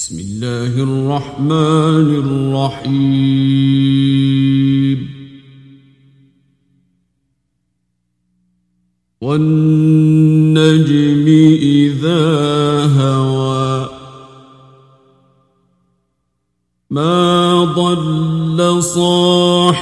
بسم الله الرحمن الرحيم. والنجم إذا هوى ما ضل صاحبكم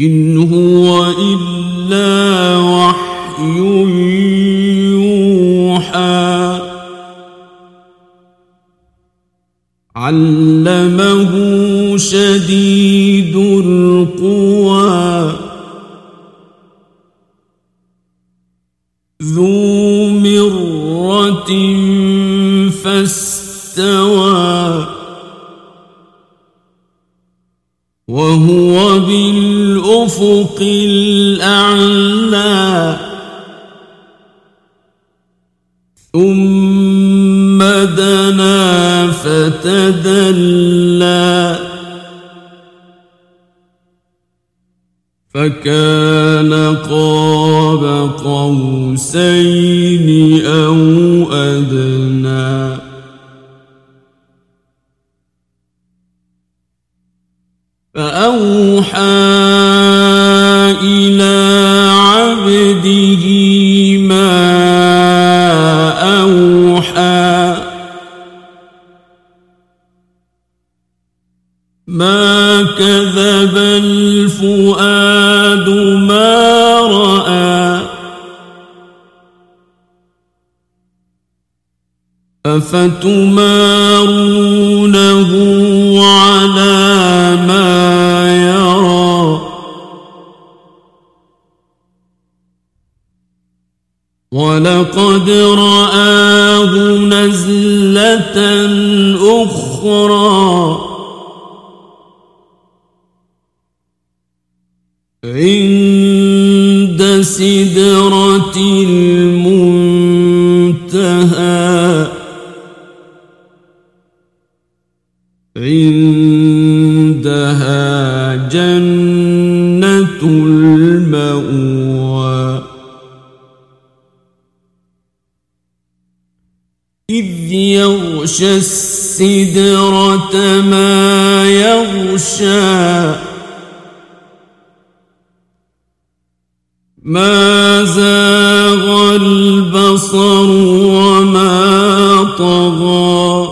إن هو إلا وحي يوحى. علمه شديد القوى. ذو مرة فاستوى. وهو بالأفق الأعلى. ثم دنا فتدلى. فكان قاب قوسين. فأوحى إلى عبده ما أوحى. ما كذب الفؤاد ما رأى. أفتمارونه ولقد رآه نزلة أخرى. عند سدرة المنتهى. عندها جنة إذ يغشى السدرة ما يغشى ما زاغ البصر وما طغى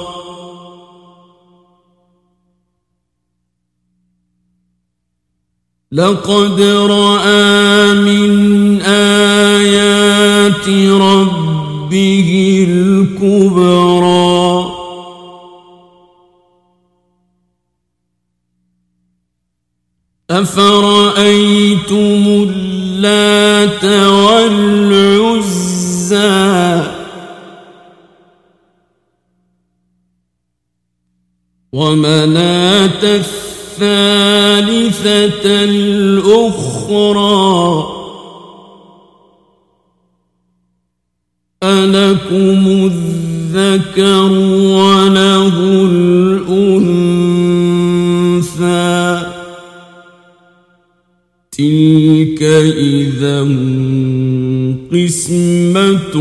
لقد رأى من آيات ربه الكبرى. أفرأيتم اللات والعزى؟ ومناة الثالثة الأخرى؟ ألكم الذكر وله الأنثى. تلك إذا قسمة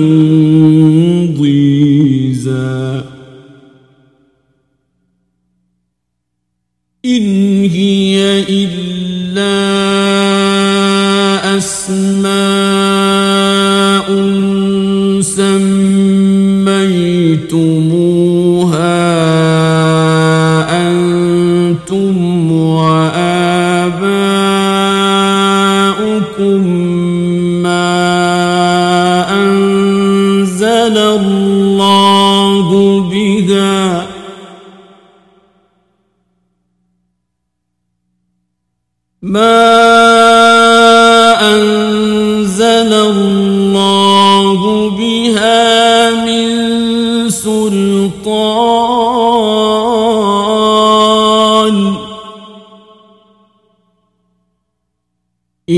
إن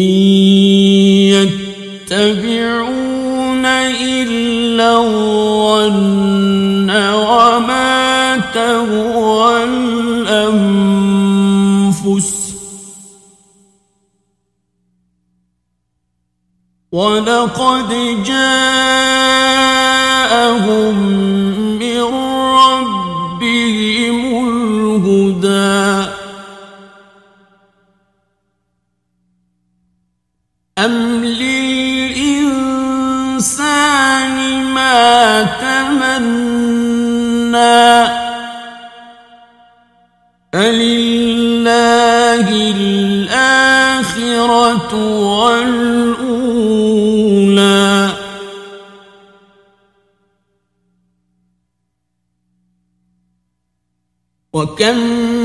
يتبعون إلا الظن تهوى الأنفس ولقد جاءهم أم للإنسان ما تمنى فلله الآخرة والأولى وكم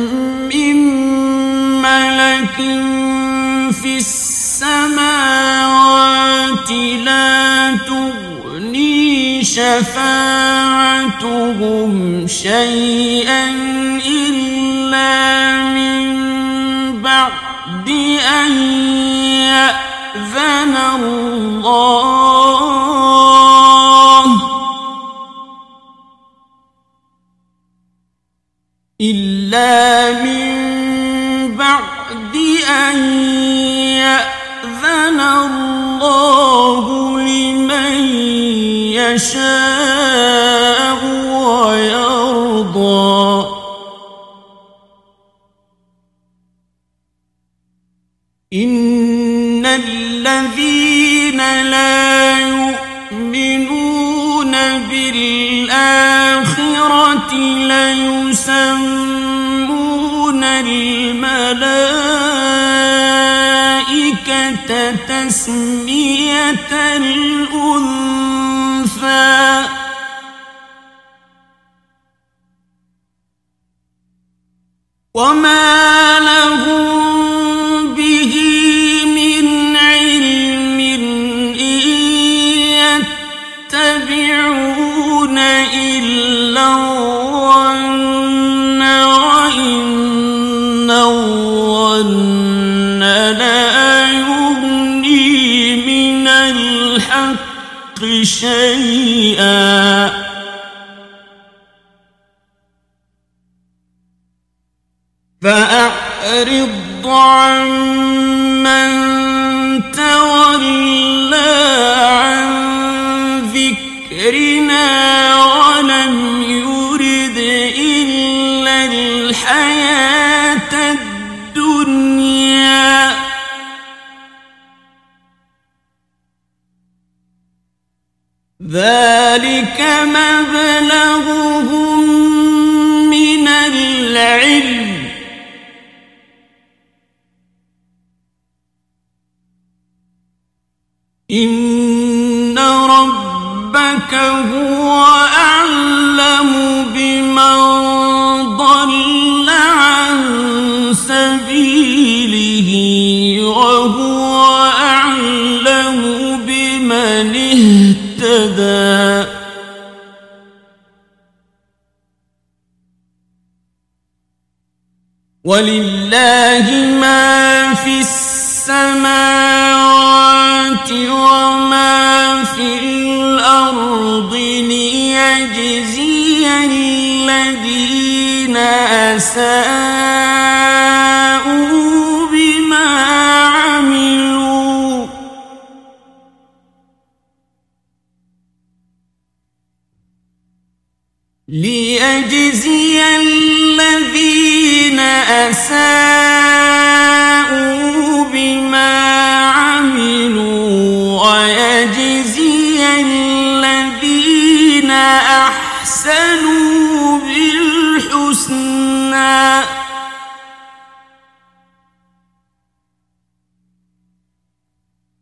لا تغني شفاعتهم شيئا إلا من بعد أن يأذن الله. إلا من بعد أن يأذن الله. لمن يشاء ويرضى. إن الذين لا يؤمنون بالآخرة ليسمون الملائكة الأنثى. وما لهم شيئا. فأعرض عن ذلك مبلغهم ولله ما في السماوات وما في الأرض ليجزي الذين أساءوا بما عملوا ليجزي الذين أساءوا بما عملوا ويجزي الذين أحسنوا بالحسنى.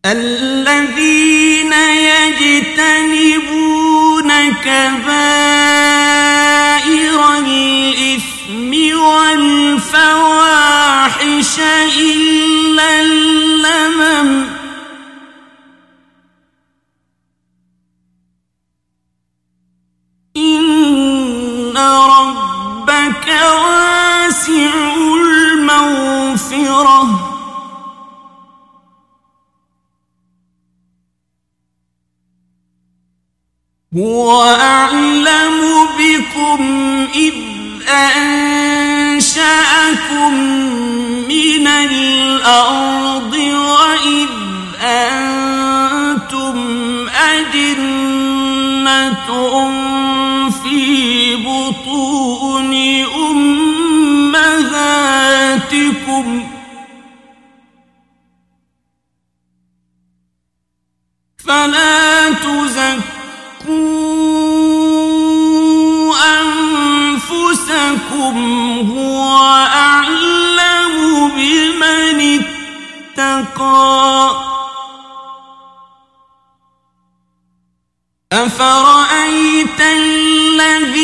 الذين ربك واسع المغفرة. هو أعلم بكم إذ أنشأكم من الأرض وإذ أنتم أجنة أفرأيت الذي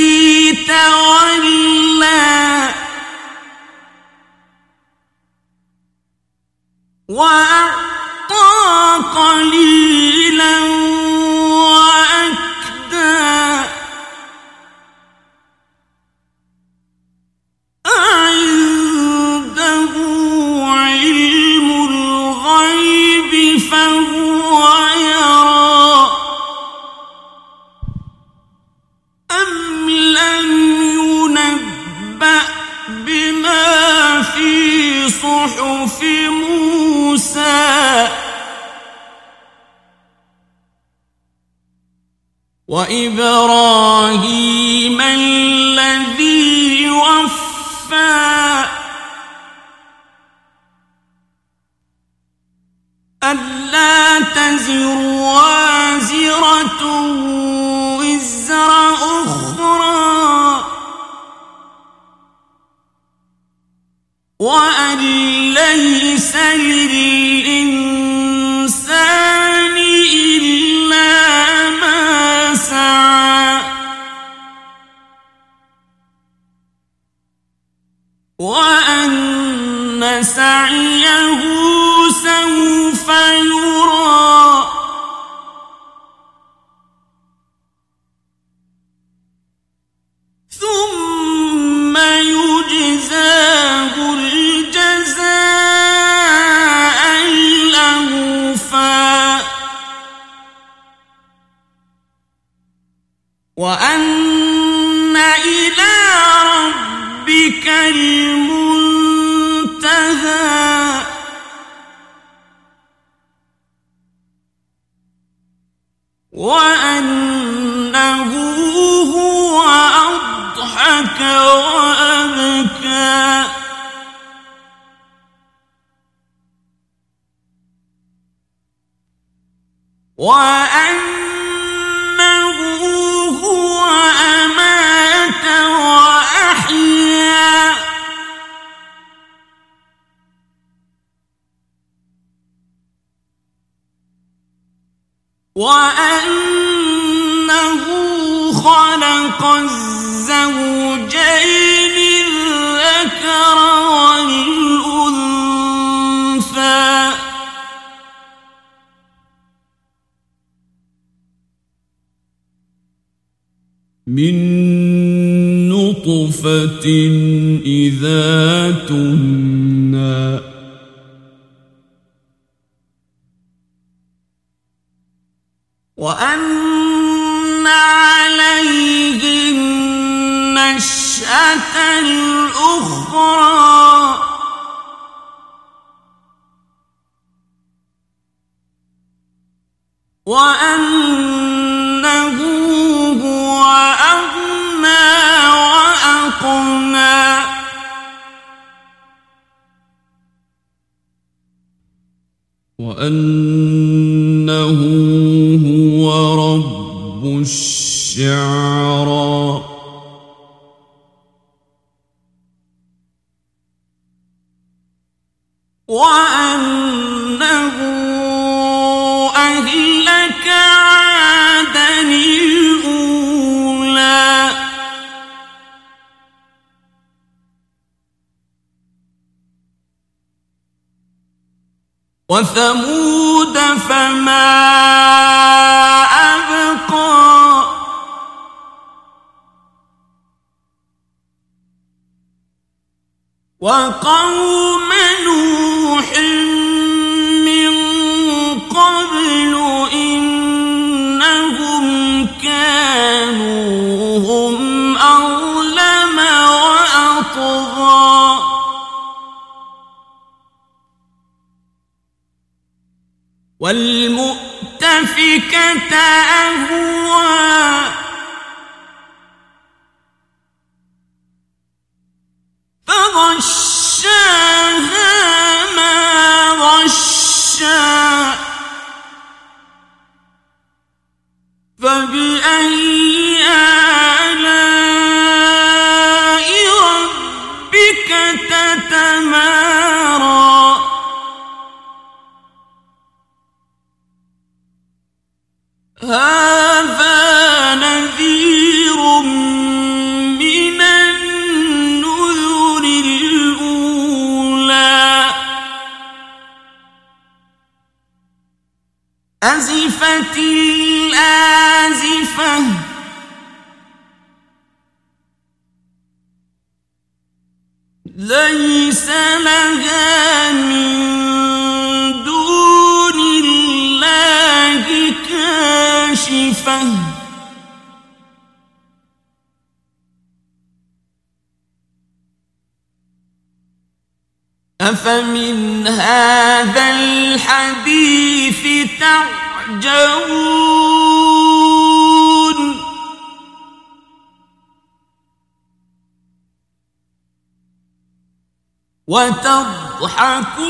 في صحف موسى. وإبراهيم الذي وفى. ألا تزر وأن ليس لله وأنه هو أمات وأحيا. وأنه خلق الزوجين من نطفة إذا تمنى. وأن عليه النشأة الأخرى. وأن أن وثمود فما أبقى. وقوم والمؤتفكة أهوى. فغشاها ما غشا. فبأي ليس لها من دون الله كاشفة. أفمن هذا الحديث تعجبون؟ وتضحكون